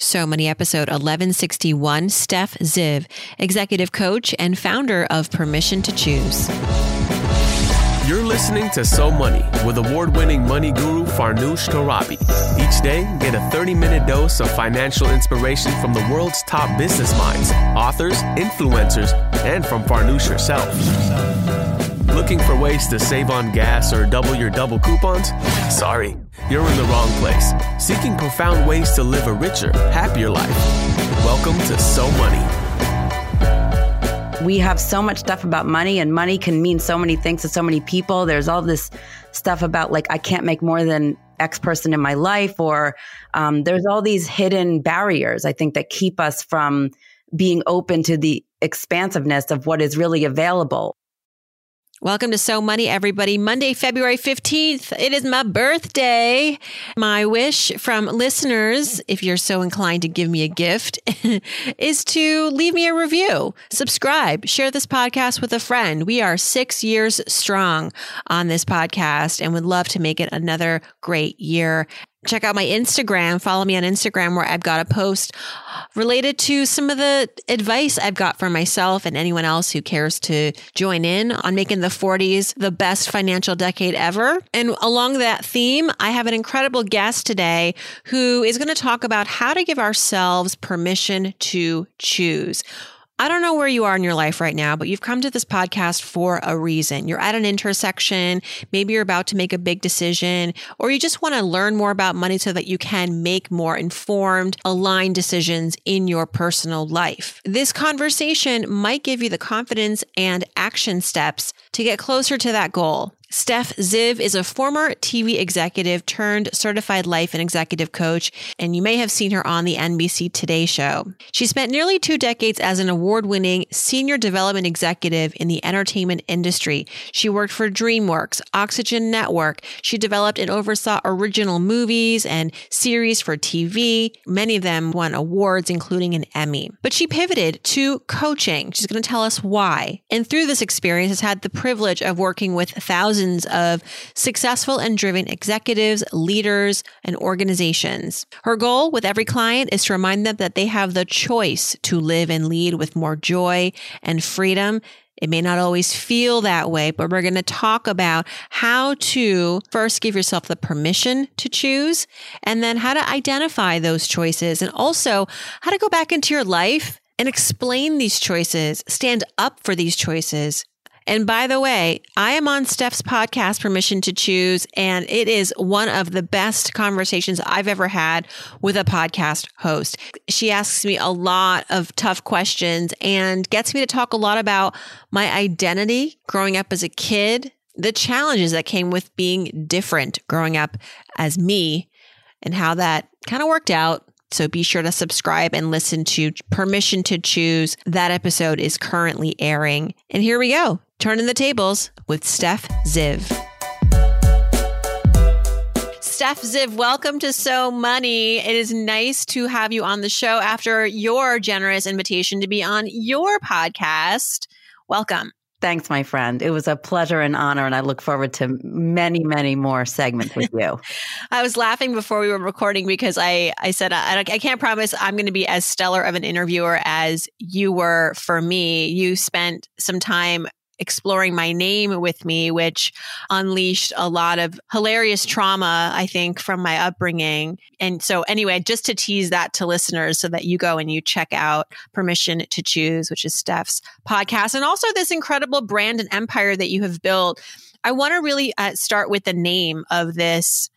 So Money episode 1161, Steph Ziv, executive coach and founder of Permission to Choose. You're listening to So Money with award winning money guru Farnoosh Torabi. Each day, get a 30 minute dose of financial inspiration from the world's top business minds, authors, influencers, and from Farnoosh herself. Looking for ways to save on gas or double your double coupons? Sorry, you're in the wrong place. Seeking profound ways to live a richer, happier life. Welcome to So Money. We have so much stuff about money, and money can mean so many things to so many people. There's all this stuff about, like, I can't make more than X person in my life, or um, there's all these hidden barriers, I think, that keep us from being open to the expansiveness of what is really available. Welcome to So Money, everybody. Monday, February 15th. It is my birthday. My wish from listeners, if you're so inclined to give me a gift, is to leave me a review, subscribe, share this podcast with a friend. We are six years strong on this podcast and would love to make it another great year check out my Instagram. Follow me on Instagram where I've got a post related to some of the advice I've got for myself and anyone else who cares to join in on making the 40s the best financial decade ever. And along that theme, I have an incredible guest today who is going to talk about how to give ourselves permission to choose. I don't know where you are in your life right now, but you've come to this podcast for a reason. You're at an intersection. Maybe you're about to make a big decision, or you just want to learn more about money so that you can make more informed, aligned decisions in your personal life. This conversation might give you the confidence and action steps to get closer to that goal. Steph Ziv is a former TV executive turned certified life and executive coach, and you may have seen her on the NBC Today show. She spent nearly two decades as an award winning senior development executive in the entertainment industry. She worked for DreamWorks, Oxygen Network. She developed and oversaw original movies and series for TV. Many of them won awards, including an Emmy. But she pivoted to coaching. She's going to tell us why. And through this experience, has had the privilege of working with thousands thousands of successful and driven executives, leaders, and organizations. Her goal with every client is to remind them that they have the choice to live and lead with more joy and freedom. It may not always feel that way, but we're going to talk about how to first give yourself the permission to choose and then how to identify those choices and also how to go back into your life and explain these choices, stand up for these choices, and by the way, I am on Steph's podcast, Permission to Choose, and it is one of the best conversations I've ever had with a podcast host. She asks me a lot of tough questions and gets me to talk a lot about my identity growing up as a kid, the challenges that came with being different growing up as me, and how that kind of worked out so be sure to subscribe and listen to Permission to Choose. That episode is currently airing. And here we go. Turning the tables with Steph Ziv. Steph Ziv, welcome to So Money. It is nice to have you on the show after your generous invitation to be on your podcast. Welcome. Thanks, my friend. It was a pleasure and honor, and I look forward to many, many more segments with you. I was laughing before we were recording because I, I said I, I can't promise I'm going to be as stellar of an interviewer as you were for me. You spent some time exploring my name with me, which unleashed a lot of hilarious trauma, I think, from my upbringing. And so, anyway, just to tease that to listeners so that you go and you check out Permission to Choose, which is Steph's podcast, and also this incredible brand and empire that you have built. I want to really uh, start with the name of this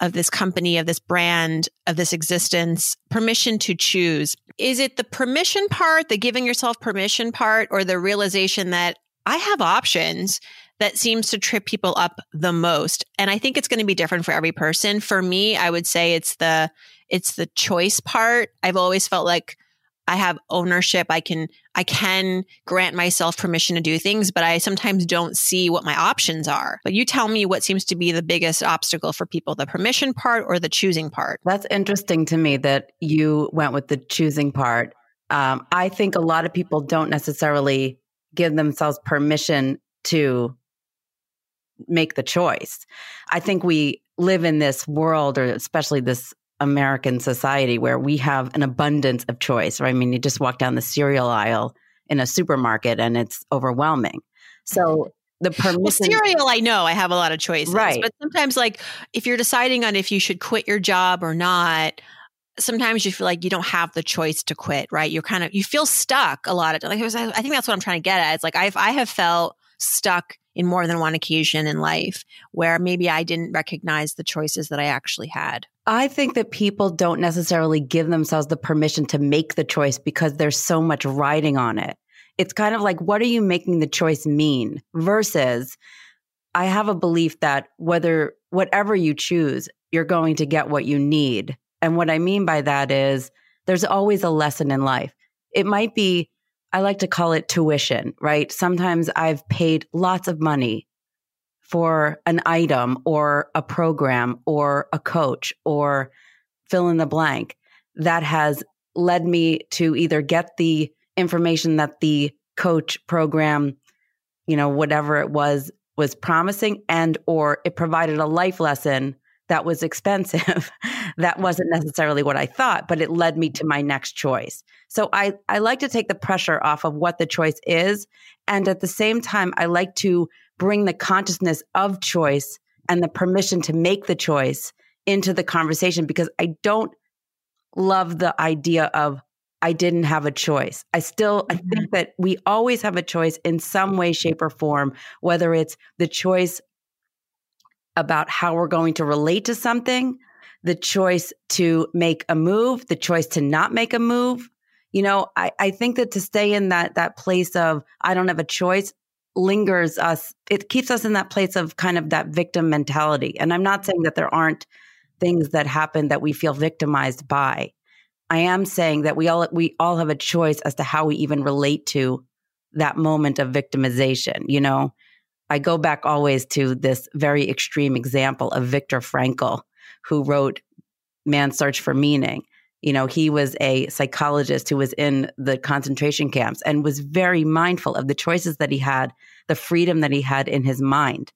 of this company, of this brand, of this existence, permission to choose. Is it the permission part, the giving yourself permission part, or the realization that I have options that seems to trip people up the most. And I think it's going to be different for every person. For me, I would say it's the it's the choice part. I've always felt like I have ownership. I can I can grant myself permission to do things, but I sometimes don't see what my options are. But you tell me what seems to be the biggest obstacle for people, the permission part or the choosing part? That's interesting to me that you went with the choosing part. Um, I think a lot of people don't necessarily give themselves permission to make the choice. I think we live in this world, or especially this American society where we have an abundance of choice. Right? I mean, you just walk down the cereal aisle in a supermarket and it's overwhelming. So mm-hmm. the permission well, cereal i know i have a lot of choices Right. but sometimes like if you're deciding on if you should quit your job or not sometimes you feel like you don't have the choice to quit right you're kind of you feel stuck a lot of like i think that's what i'm trying to get at it's like i've i have felt stuck in more than one occasion in life where maybe i didn't recognize the choices that i actually had I think that people don't necessarily give themselves the permission to make the choice because there's so much riding on it. It's kind of like, what are you making the choice mean? Versus, I have a belief that whether, whatever you choose, you're going to get what you need. And what I mean by that is there's always a lesson in life. It might be, I like to call it tuition, right? Sometimes I've paid lots of money for an item or a program or a coach or fill in the blank that has led me to either get the information that the coach program you know whatever it was was promising and or it provided a life lesson that was expensive. That wasn't necessarily what i thought but it led me to mm-hmm. my next choice. So i i like to take the pressure off of what the choice is and at the same time i like to bring the consciousness of choice and the permission to make the choice into the conversation because I don't love the idea of I didn't have a choice. I still I think mm-hmm. that we always have a choice in some way shape or form whether it's the choice about how we're going to relate to something, the choice to make a move, the choice to not make a move. You know, I, I think that to stay in that that place of I don't have a choice, lingers us it keeps us in that place of kind of that victim mentality. And i'm not saying that there aren't things that happen that we feel victimized by. I am saying that we all we all have a choice as to how we even relate to that moment of victimization you know i go back always to this very extreme example of viktor frankl who wrote man's search for meaning you know, he was a psychologist who was in the concentration camps and was very mindful of the choices that he had, the freedom that he had in his mind,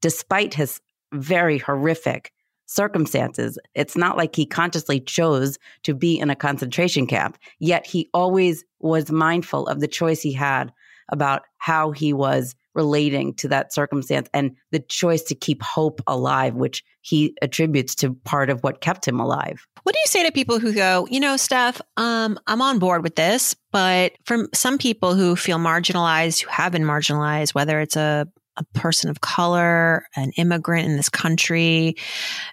despite his very horrific circumstances. It's not like he consciously chose to be in a concentration camp, yet he always was mindful of the choice he had about how he was relating to that circumstance and the choice to keep hope alive, which he attributes to part of what kept him alive. What do you say to people who go, you know, Steph, um, I'm on board with this, but from some people who feel marginalized, who have been marginalized, whether it's a, a person of color, an immigrant in this country,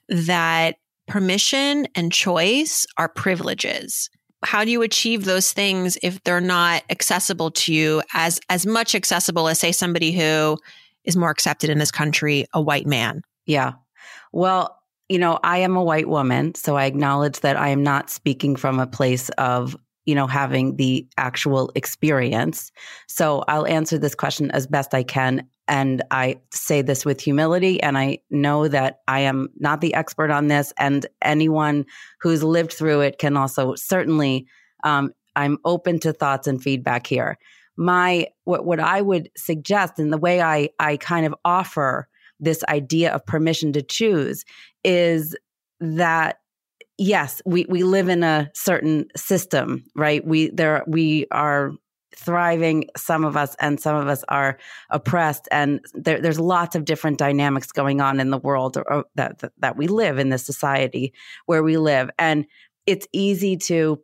that permission and choice are privileges how do you achieve those things if they're not accessible to you as as much accessible as say somebody who is more accepted in this country a white man Yeah. Well, you know, I am a white woman, so I acknowledge that I am not speaking from a place of, you know, having the actual experience. So I'll answer this question as best I can. And I say this with humility. And I know that I am not the expert on this. And anyone who's lived through it can also certainly, um, I'm open to thoughts and feedback here. My, what, what I would suggest and the way I, I kind of offer this idea of permission to choose is that yes we we live in a certain system right we there we are thriving. Some of us and some of us are oppressed and there, there's lots of different dynamics going on in the world or, or that, that that we live in this society where we live. And it's easy to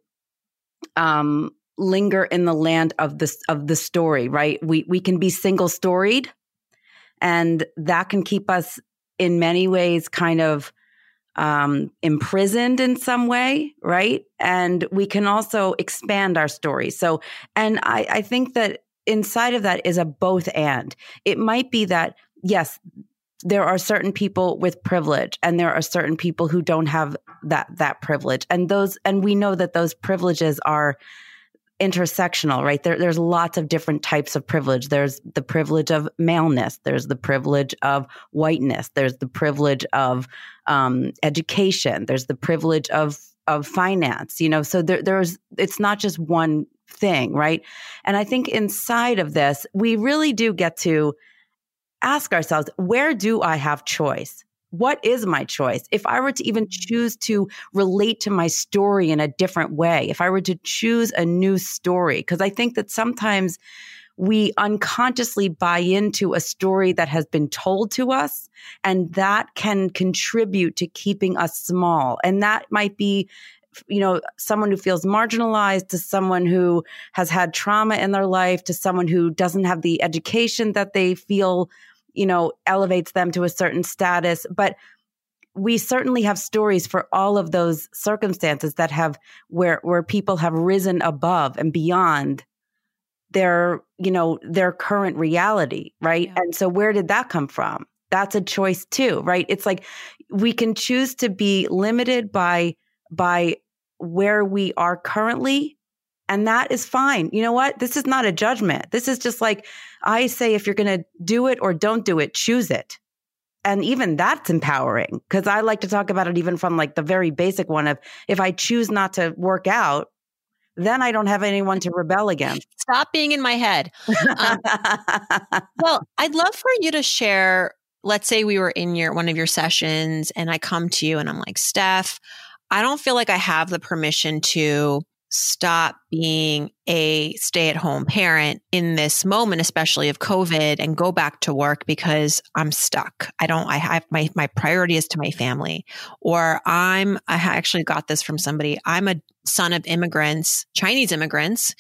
um linger in the land of this of the story right? We we can be single storied and that can keep us in many ways kind of um, imprisoned in some way, right? And we can also expand our story. So, and I, I think that inside of that is a both and. It might be that, yes, there are certain people with privilege and there are certain people who don't have that that privilege and those and we know that those privileges are intersectional, right? There, there's lots of different types of privilege. There's the privilege of maleness. There's the privilege of whiteness. There's the privilege of um, education. There's the privilege of of finance. You know, so there, there's it's not just one thing, right? And I think inside of this, we really do get to ask ourselves, where do I have choice? What is my choice? If I were to even mm-hmm. choose to relate to my story in a different way, if I were to choose a new story, because I think that sometimes we unconsciously buy into a story that has been told to us and that can contribute to keeping us small. And that might be you know, someone who feels marginalized to someone who has had trauma in their life to someone who doesn't have the education that they feel you know, elevates them to a certain status. But we certainly have stories for all of those circumstances that have where where people have risen above and beyond their you know their current reality right yeah. and so where did that come from that's a choice too right it's like we can choose to be limited by by where we are currently and that is fine. You know what? This is not a judgment. This is just like I say if you're going to do it or don't do it, choose it. And even that's empowering because I like to talk about it even from like the very basic one of if I choose not to work out, then I don't have anyone to rebel against. Stop being in my head. Um, well, I'd love for you to share. Let's say we were in your one of your sessions, and I come to you and I'm like, Steph, I don't feel like I have the permission to stop being a stay at home parent in this moment, especially of COVID, and go back to work because I'm stuck. I don't, I have my, my priority is to my family. Or I'm, I actually got this from somebody. I'm a son of immigrants, Chinese immigrants.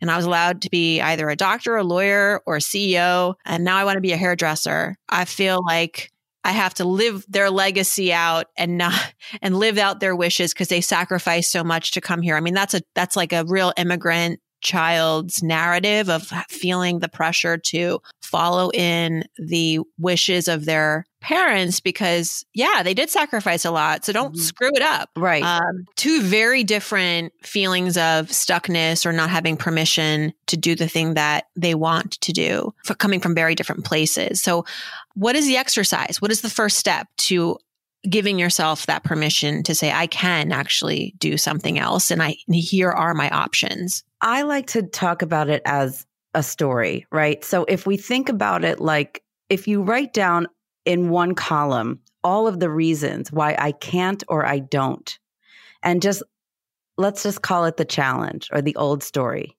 And I was allowed to be either a doctor, a lawyer, or a CEO. And now I want to be a hairdresser. I feel like I have to live their legacy out and not and live out their wishes because they sacrificed so much to come here. I mean, that's a that's like a real immigrant child's narrative of feeling the pressure to follow in the wishes of their parents because yeah they did sacrifice a lot so don't mm-hmm. screw it up. Right. Um, two very different feelings of stuckness or not having permission to do the thing that they want to do for coming from very different places. So what is the exercise? What is the first step to giving yourself that permission to say i can actually do something else and i here are my options I like to talk about it as a story, right? So if we think about it like if you write down in one column all of the reasons why I can't or I don't, and just let's just call it the challenge or the old story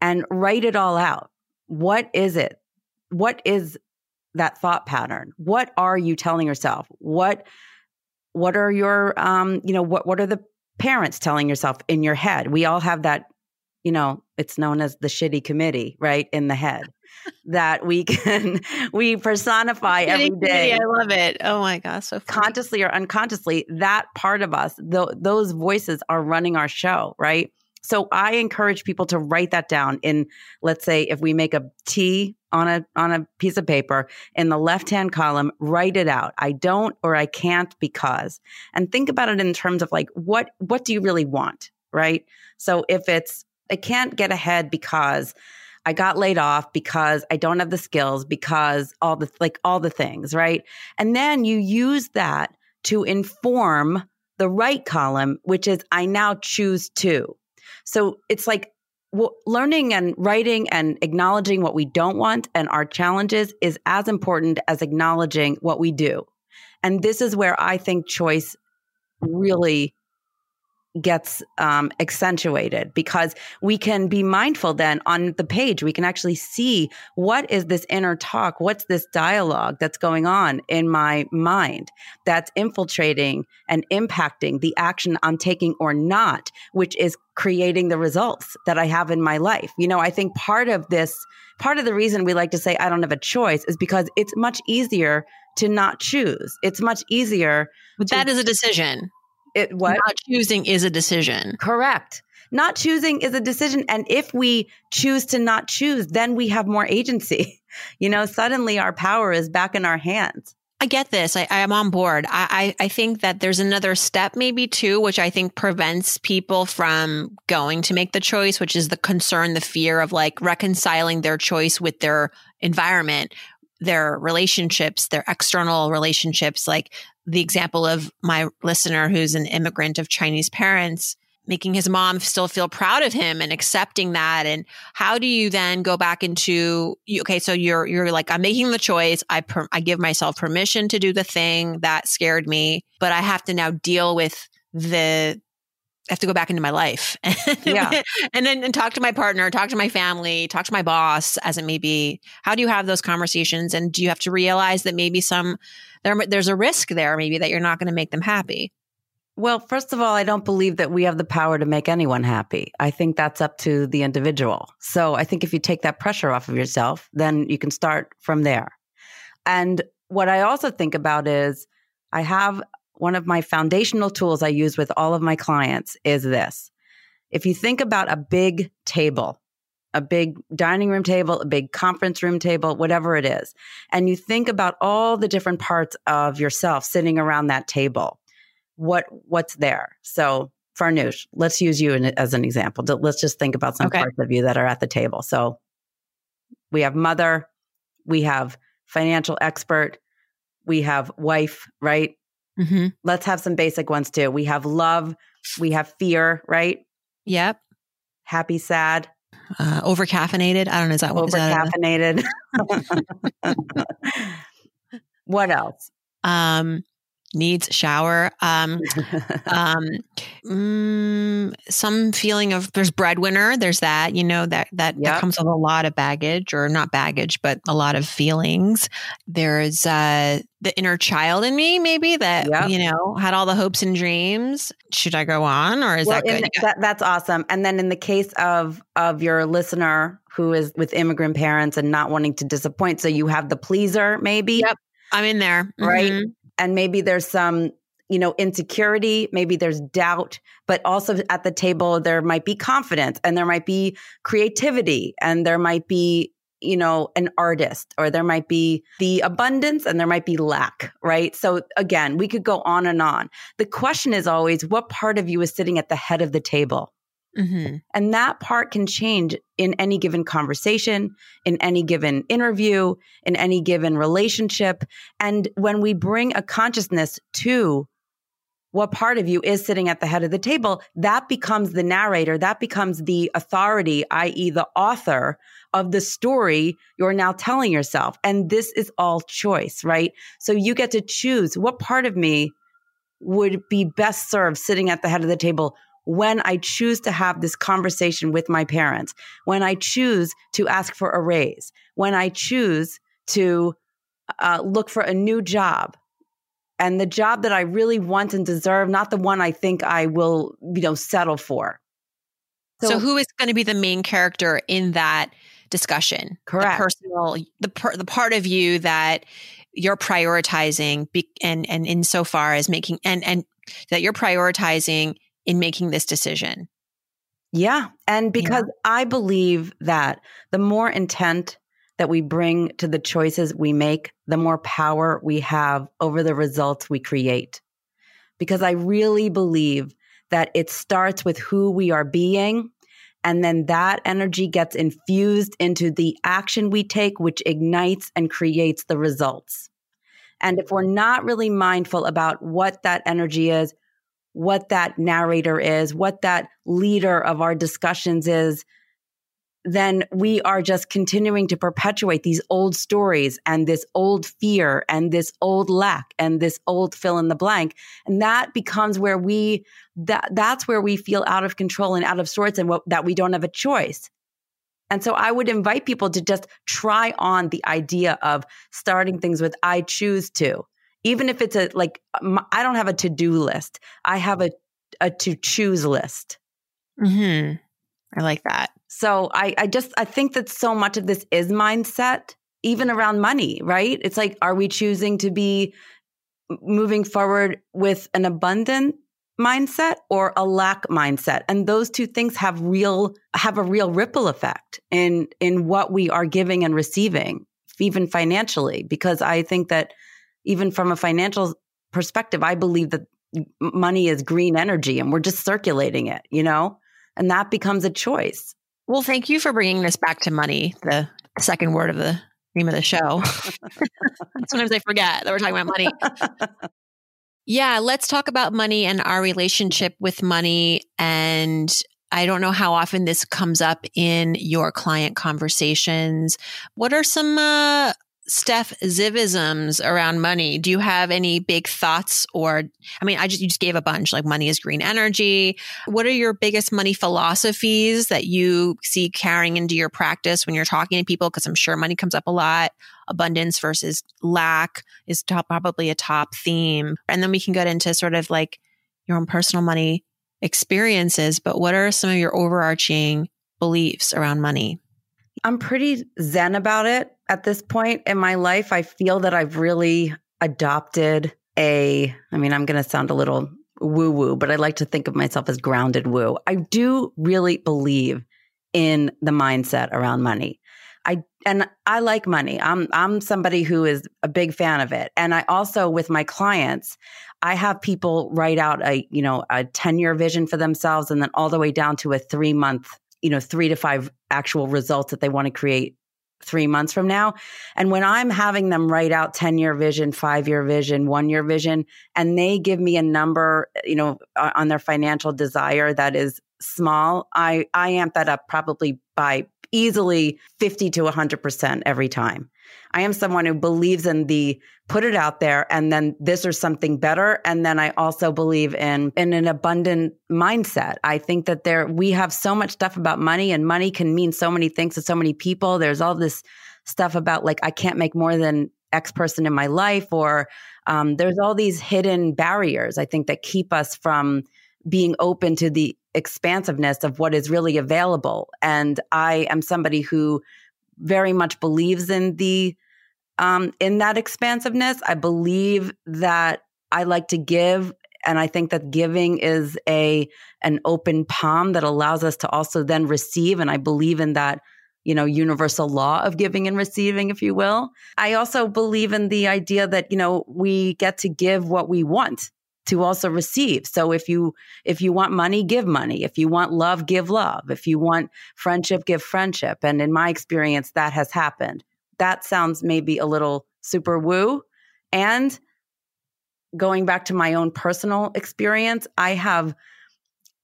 and write it all out. What is it? What is that thought pattern? What are you telling yourself? What what are your um, you know, what what are the parents telling yourself in your head? We all have that you know, it's known as the shitty committee, right? In the head that we can, we personify every day. I love it. Oh my gosh. So funny. consciously or unconsciously, that part of us, th- those voices are running our show, right? So I encourage people to write that down in, let's say, if we make a T on a on a piece of paper in the left hand column, write it out. I don't or I can't because, and think about it in terms of like what what do you really want, right? So if it's I can't get ahead because I got laid off because I don't have the skills because all the like all the things, right? And then you use that to inform the right column, which is I now choose to. So it's like learning and writing and acknowledging what we don't want and our challenges is as important as acknowledging what we do. And this is where I think choice really gets um, accentuated because we can be mindful then on the page we can actually see what is this inner talk what's this dialogue that's going on in my mind that's infiltrating and impacting the action i'm taking or not which is creating the results that i have in my life. You know i think part of this part of the reason we like to say i don't have a choice is because it's much easier to not choose. It's much easier but to- that is a decision it what not choosing is a decision. Correct. Not choosing is a decision. And if we choose to not choose, then we have more agency. You know, suddenly our power is back in our hands. I get this. I, am on board. I, I, I, think that there's another step, maybe too, which I think prevents people from going to make the choice, which is the concern, the fear of like reconciling their choice with their environment, their relationships, their external relationships. Like the example of my listener who's an immigrant of Chinese parents, making his mom still feel proud of him and accepting that and how do you then go back into okay so you're you're like i'm making the choice i per, i give myself permission to do the thing that scared me but i have to now deal with the I have to go back into my life yeah. and then and talk to my partner, talk to my family, talk to my boss, as it may be. How do you have those conversations? And do you have to realize that maybe some there, there's a risk there, maybe that you're not going to make them happy? Well, first of all, I don't believe that we have the power to make anyone happy. I think that's up to the individual. So I think if you take that pressure off of yourself, then you can start from there. And what I also think about is I have one of my foundational tools I use with all of my clients is this. If you think about a big table, a big dining room table, a big conference room table, whatever it is, and you think about all the different parts of yourself sitting around that table what what's there. So Farnoosh, let's use you as an example. Let's just think about some okay. parts of you that are at the table. So we have mother, we have financial expert, we have wife, right? Mm-hmm. Let's have some basic ones too. We have love, we have fear, right? Yep. Happy, sad. Uh, over caffeinated. I don't know. Is that what over caffeinated? what else? Um, needs shower. Um, um, mm, some feeling of there's breadwinner. There's that you know that that, yep. that comes with a lot of baggage, or not baggage, but a lot of feelings. There's uh, the inner child in me, maybe that yep. you know had all the hopes and dreams. Should I go on, or is well, that good? The, that, that's awesome. And then in the case of of your listener who is with immigrant parents and not wanting to disappoint, so you have the pleaser, maybe. Yep. I'm in there. Right. And maybe there's some you know insecurity maybe there's doubt but also at the table there might be confidence and there might be creativity and there might be you know an artist or there might be the abundance and there might be lack right? So again we could go on and on. The question is always what part of you is sitting at the head of the table Mm-hmm. And that part can change in any given conversation, in any given interview, in any given relationship. And when we bring a consciousness to what part of you is sitting at the head of the table, that becomes the narrator, that becomes the authority, i.e., the author of the story you're now telling yourself. And this is all choice, right? So you get to choose what part of me would be best served sitting at the head of the table when I choose to have this conversation with my parents, when I choose to ask for a raise, when I choose to uh, look for a new job and the job that I really want and deserve, not the one I think I will, you know, settle for. So, so who is going to be the main character in that discussion? Correct. The personal, the per, the part of you that you're prioritizing, be, and and insofar as making and and that you're prioritizing in making this decision. Yeah. And because yeah. I believe that the more intent that we bring to the choices we make, the more power we have over the results we create. Because I really believe that it starts with who we are being. And then that energy gets infused into the action we take, which ignites and creates the results. And if we're not really mindful about what that energy is, what that narrator is, what that leader of our discussions is, then we are just continuing to perpetuate these old stories and this old fear and this old lack and this old fill in the blank. And that becomes where we, that, that's where we feel out of control and out of sorts and what, that we don't have a choice. And so I would invite people to just try on the idea of starting things with I choose to even if it's a like I don't have a to-do list. I have a a to choose list. Hmm. I like that. So I I just I think that so much of this is mindset, even around money, right? It's like, are we choosing to be moving forward with an abundant mindset or a lack mindset and those two things have real have a real ripple effect in in what we are giving and receiving even financially because i think that even from a financial perspective, I believe that money is green energy and we're just circulating it, you know? And that becomes a choice. Well, thank you for bringing this back to money, the second word of the name of the show. Sometimes I forget that we're talking about money. Yeah, let's talk about money and our relationship with money. And I don't know how often this comes up in your client conversations. What are some uh, Steph Zivisms around money. Do you have any big thoughts or I mean I just you just gave a bunch like money is green energy. What are your biggest money philosophies that you see carrying into your practice when you're talking to people because I'm sure money comes up a lot. Abundance versus lack is top, probably a top theme. And then we can get into sort of like your own personal money experiences, but what are some of your overarching beliefs around money? I'm pretty zen about it at this point in my life. I feel that I've really adopted a, I mean, I'm going to sound a little woo woo, but I like to think of myself as grounded woo. I do really believe in the mindset around money. I and I like money. I'm I'm somebody who is a big fan of it. And I also with my clients, I have people write out a, you know, a 10-year vision for themselves and then all the way down to a 3-month you know, three to five actual results that they want to create three months from now. And when I'm having them write out 10 year vision, five year vision, one year vision, and they give me a number, you know, on their financial desire that is small, I, I amp that up probably by easily 50 to 100% every time. I am someone who believes in the put it out there and then this or something better. And then I also believe in, in an abundant mindset. I think that there, we have so much stuff about money and money can mean so many things to so many people. There's all this stuff about like, I can't make more than X person in my life or, um, there's all these hidden barriers, I think that keep us from being open to the expansiveness of what is really available. And I am somebody who very much believes in the um, in that expansiveness. I believe that I like to give and I think that giving is a an open palm that allows us to also then receive and I believe in that you know universal law of giving and receiving if you will. I also believe in the idea that you know we get to give what we want to also receive. So if you if you want money, give money. If you want love, give love. If you want friendship, give friendship. And in my experience, that has happened. That sounds maybe a little super woo. And going back to my own personal experience, I have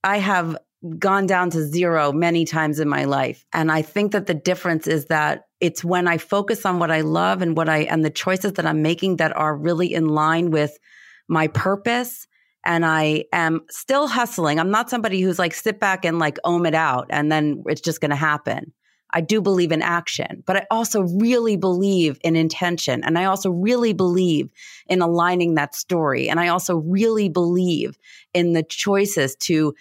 I have gone down to zero many times in my life. And I think that the difference is that it's when I focus on what I love and what I and the choices that I'm making that are really in line with my purpose and I am still hustling. I'm not somebody who's like sit back and like ohm it out and then it's just going to happen. I do believe in action, but I also really believe in intention. And I also really believe in aligning that story. And I also really believe in the choices to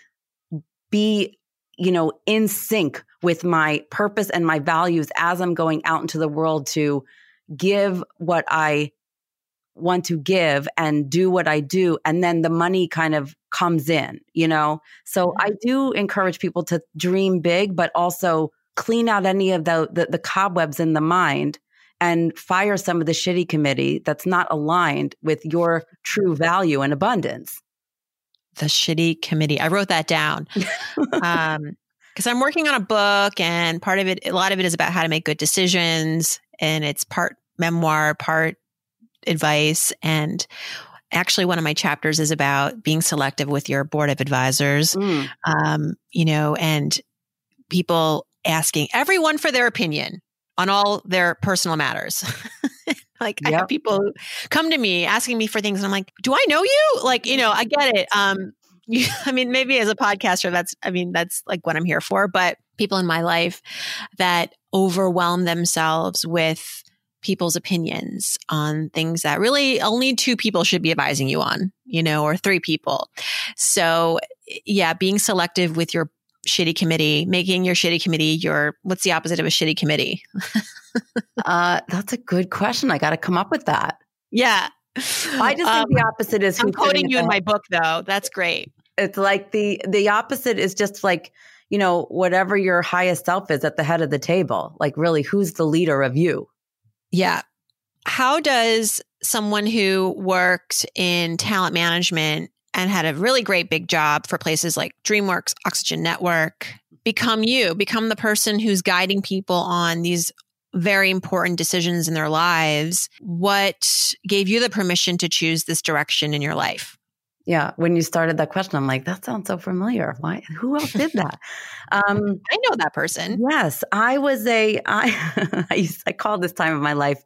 be, you know, in sync with my purpose and my values as I'm going out into the world to give what I want to give and do what I do. And then the money kind of comes in, you know? So mm-hmm. I do encourage people to dream big, but also clean out any of the, the, the cobwebs in the mind and fire some of the shitty committee that's not aligned with your true value and abundance. The shitty committee. I wrote that down. um, because I'm working on a book and part of it, a lot of it is about how to make good decisions. And it's part memoir, part advice. And actually, one of my chapters is about being selective with your board of advisors, mm. um, you know, and people asking everyone for their opinion on all their personal matters. like yep. I have people come to me asking me for things and I'm like, do I know you? Like, you know, I get it. Um, you, I mean, maybe as a podcaster, that's, I mean, that's like what I'm here for, but people in my life that overwhelm themselves with people's opinions on things that really only two people should be advising you on, you know, or three people. So, yeah, being selective with your shitty committee, making your shitty committee your what's the opposite of a shitty committee? uh, that's a good question. I got to come up with that. Yeah. I just um, think the opposite is. I'm quoting you in my book, though. That's great. It's like the the opposite is just like you know whatever your highest self is at the head of the table. Like really, who's the leader of you? Yeah. How does someone who worked in talent management and had a really great big job for places like DreamWorks, Oxygen Network, become you, become the person who's guiding people on these very important decisions in their lives. What gave you the permission to choose this direction in your life? Yeah, when you started that question, I'm like, that sounds so familiar. Why? Who else did that? Um, I know that person. Yes, I was a. I I, used, I called this time of my life.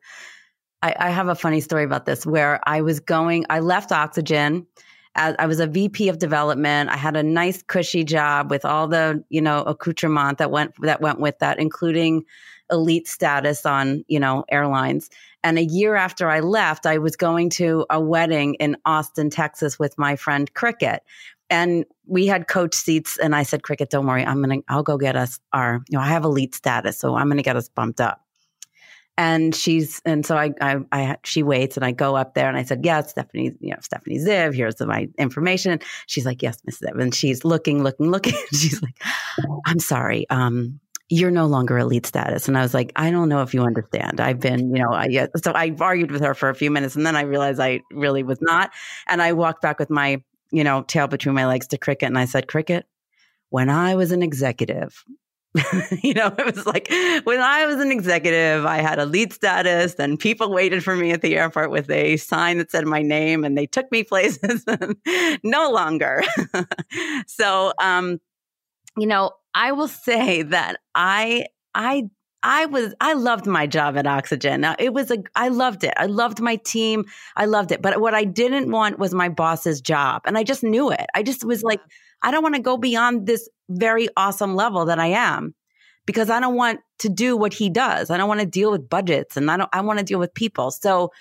I, I have a funny story about this where I was going. I left Oxygen. As, I was a VP of development. I had a nice, cushy job with all the you know accoutrement that went that went with that, including elite status on, you know, airlines. And a year after I left, I was going to a wedding in Austin, Texas with my friend Cricket. And we had coach seats and I said, Cricket, don't worry. I'm going to, I'll go get us our, you know, I have elite status. So I'm going to get us bumped up. And she's, and so I, I, I, she waits and I go up there and I said, yeah, Stephanie, you know, Stephanie Ziv, here's my information. And she's like, yes, Miss Ziv. And she's looking, looking, looking. she's like, I'm sorry. Um, you're no longer elite status. And I was like, I don't know if you understand. I've been, you know, I, so I argued with her for a few minutes and then I realized I really was not. And I walked back with my, you know, tail between my legs to Cricket and I said, Cricket, when I was an executive, you know, it was like when I was an executive, I had elite status and people waited for me at the airport with a sign that said my name and they took me places. no longer. so, um, you know, I will say that I I I was I loved my job at Oxygen. Now, it was a I loved it. I loved my team. I loved it. But what I didn't want was my boss's job. And I just knew it. I just was like I don't want to go beyond this very awesome level that I am because I don't want to do what he does. I don't want to deal with budgets and I don't I want to deal with people. So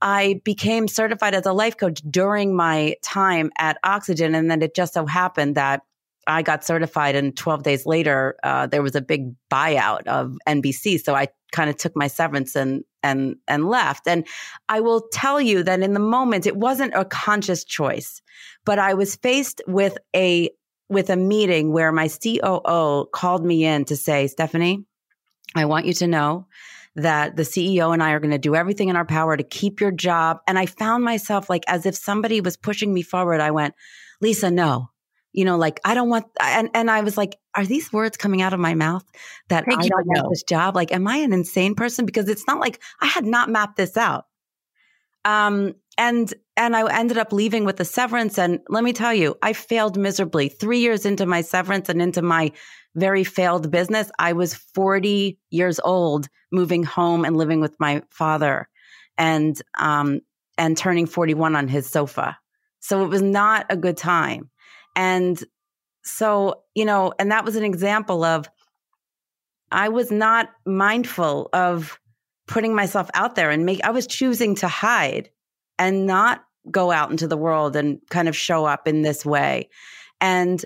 I became certified as a life coach during my time at Oxygen and then it just so happened that I got certified, and 12 days later, uh, there was a big buyout of NBC. So I kind of took my severance and and and left. And I will tell you that in the moment, it wasn't a conscious choice, but I was faced with a with a meeting where my COO called me in to say, Stephanie, I want you to know that the CEO and I are going to do everything in our power to keep your job. And I found myself like as if somebody was pushing me forward. I went, Lisa, no, you know, like I don't want, and, and I was like, are these words coming out of my mouth that Thank I don't want know. this job? Like, am I an insane person? Because it's not like I had not mapped this out. Um, and, and I ended up leaving with a severance. And let me tell you, I failed miserably. Three years into my severance and into my very failed business, I was 40 years old, moving home and living with my father and, um, and turning 41 on his sofa. So it was not a good time. And so, you know, and that was an example of I was not mindful of putting myself out there and make, I was choosing to hide and not go out into the world and kind of show up in this way. And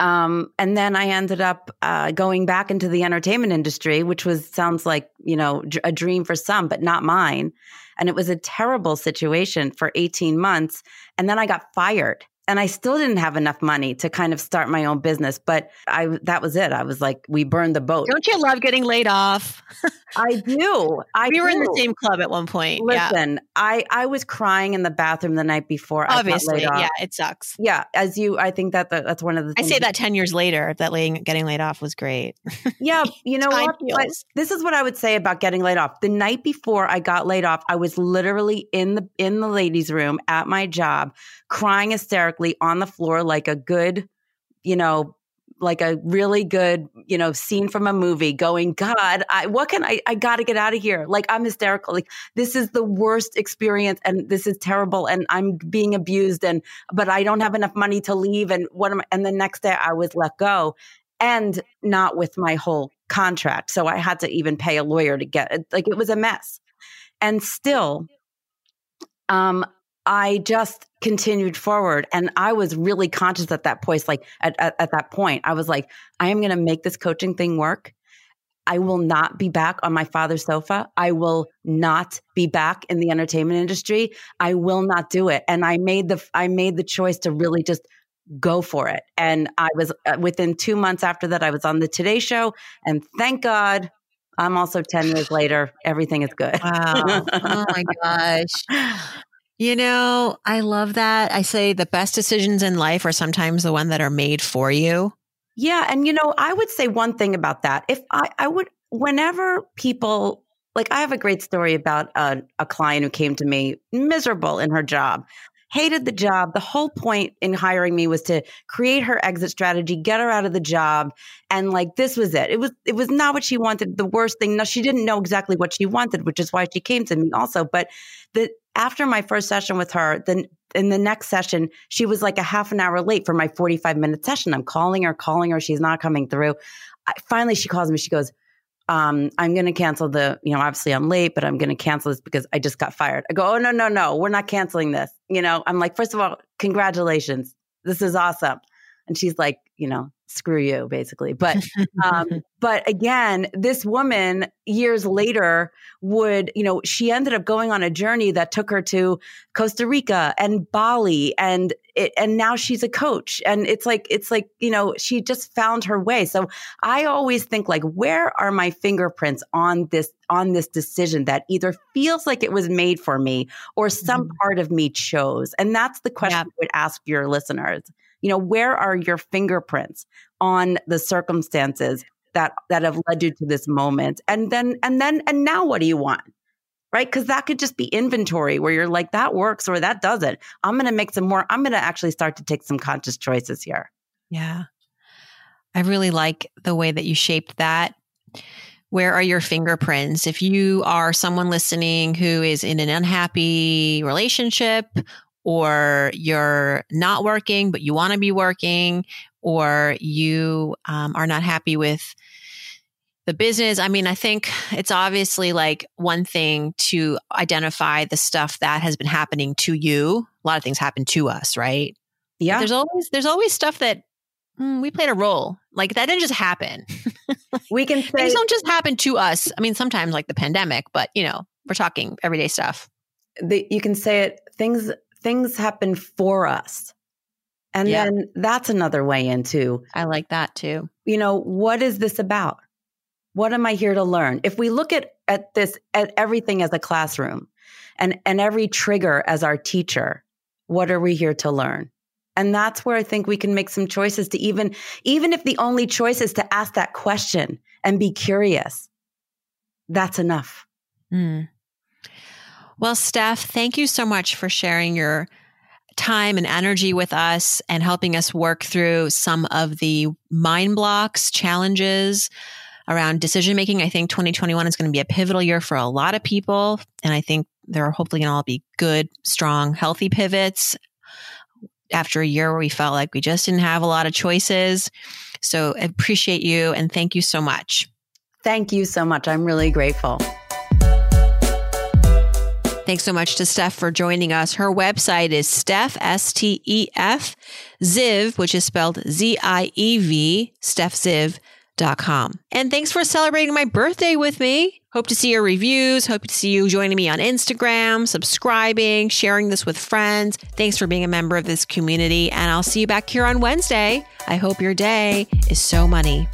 um, and then I ended up uh, going back into the entertainment industry, which was sounds like you know a dream for some, but not mine. And it was a terrible situation for 18 months. And then I got fired and I still didn't have enough money to kind of start my own business. But I that was it. I was like, we burned the boat. Don't you love getting laid off? I do. I we do. were in the same club at one point. Listen, yeah. I I was crying in the bathroom the night before. Obviously, yeah, it sucks. Yeah, as you, I think that the, that's one of the. I say that ten years later that laying getting laid off was great. Yeah, you know what? But this is what I would say about getting laid off. The night before I got laid off, I was literally in the in the ladies' room at my job, crying hysterically on the floor like a good, you know, like a really good, you know, scene from a movie going, God, I, what can I, I got to get out of here. Like I'm hysterical. Like this is the worst experience and this is terrible. And I'm being abused and, but I don't have enough money to leave. And what am I, and the next day I was let go and not with my whole contract. So I had to even pay a lawyer to get. Like it was a mess. And still, um, I just continued forward. And I was really conscious at that point, like at, at, at that point, I was like, I am going to make this coaching thing work. I will not be back on my father's sofa. I will not be back in the entertainment industry. I will not do it. And I made the I made the choice to really just go for it. And I was uh, within 2 months after that I was on the Today show and thank God I'm also 10 years later everything is good. Wow. Oh my gosh. You know, I love that. I say the best decisions in life are sometimes the one that are made for you. Yeah. And, you know, I would say one thing about that. If I, I would, whenever people like I have a great story about a, a client who came to me miserable in her job hated the job. The whole point in hiring me was to create her exit strategy, get her out of the job. And like, this was it. It was, it was not what she wanted. The worst thing. No, she didn't know exactly what she wanted, which is why she came to me also. But the, after my first session with her, then in the next session, she was like a half an hour late for my 45 minute session. I'm calling her, calling her. She's not coming through. I, finally, she calls me. She goes, um, I'm going to cancel the, you know, obviously I'm late, but I'm going to cancel this because I just got fired. I go, oh, no, no, no, we're not canceling this. You know, I'm like, first of all, congratulations. This is awesome. And she's like, you know, screw you basically but um but again this woman years later would you know she ended up going on a journey that took her to costa rica and bali and it, and now she's a coach and it's like it's like you know she just found her way so i always think like where are my fingerprints on this on this decision that either feels like it was made for me or some mm-hmm. part of me chose and that's the question yeah. i would ask your listeners you know, where are your fingerprints on the circumstances that that have led you to this moment? And then and then and now what do you want? Right? Because that could just be inventory where you're like, that works or that doesn't. I'm going to make some more. I'm going to actually start to take some conscious choices here. Yeah. I really like the way that you shaped that. Where are your fingerprints? If you are someone listening who is in an unhappy relationship or you're not working, but you want to be working, or you um, are not happy with the business. I mean, I think it's obviously like one thing to identify the stuff that has been happening to you. A lot of things happen to us, right? Yeah. But there's always there's always stuff that mm, we played a role. Like that didn't just happen. we can say things don't just happen to us. I mean, sometimes like the pandemic, but you know, we're talking everyday stuff. The, you can say it. Things things happen for us. And yeah. then that's another way into. I like that too. You know, what is this about? What am I here to learn? If we look at at this at everything as a classroom and and every trigger as our teacher, what are we here to learn? And that's where I think we can make some choices to even even if the only choice is to ask that question and be curious. That's enough. Mm. Well, Stef, thank you so much for sharing your time and energy with us and helping us work through some of the mind blocks, challenges around decision making. I think 2021 is going to be a pivotal year for a lot of people. And I think there are hopefully going to all be good, strong, healthy pivots after a year where we felt like we just didn't have a lot of choices. So I appreciate you and thank you so much. Thank you so much. I'm really grateful. Thanks so much to Stef for joining us. Her website is Stef, S T E F, Ziev, which is spelled Z I E V, StefZiev.com. And thanks for celebrating my birthday with me. Hope to see your reviews. Hope to see you joining me on Instagram, subscribing, sharing this with friends. Thanks for being a member of this community. And I'll see you back here on Wednesday. I hope your day is so money.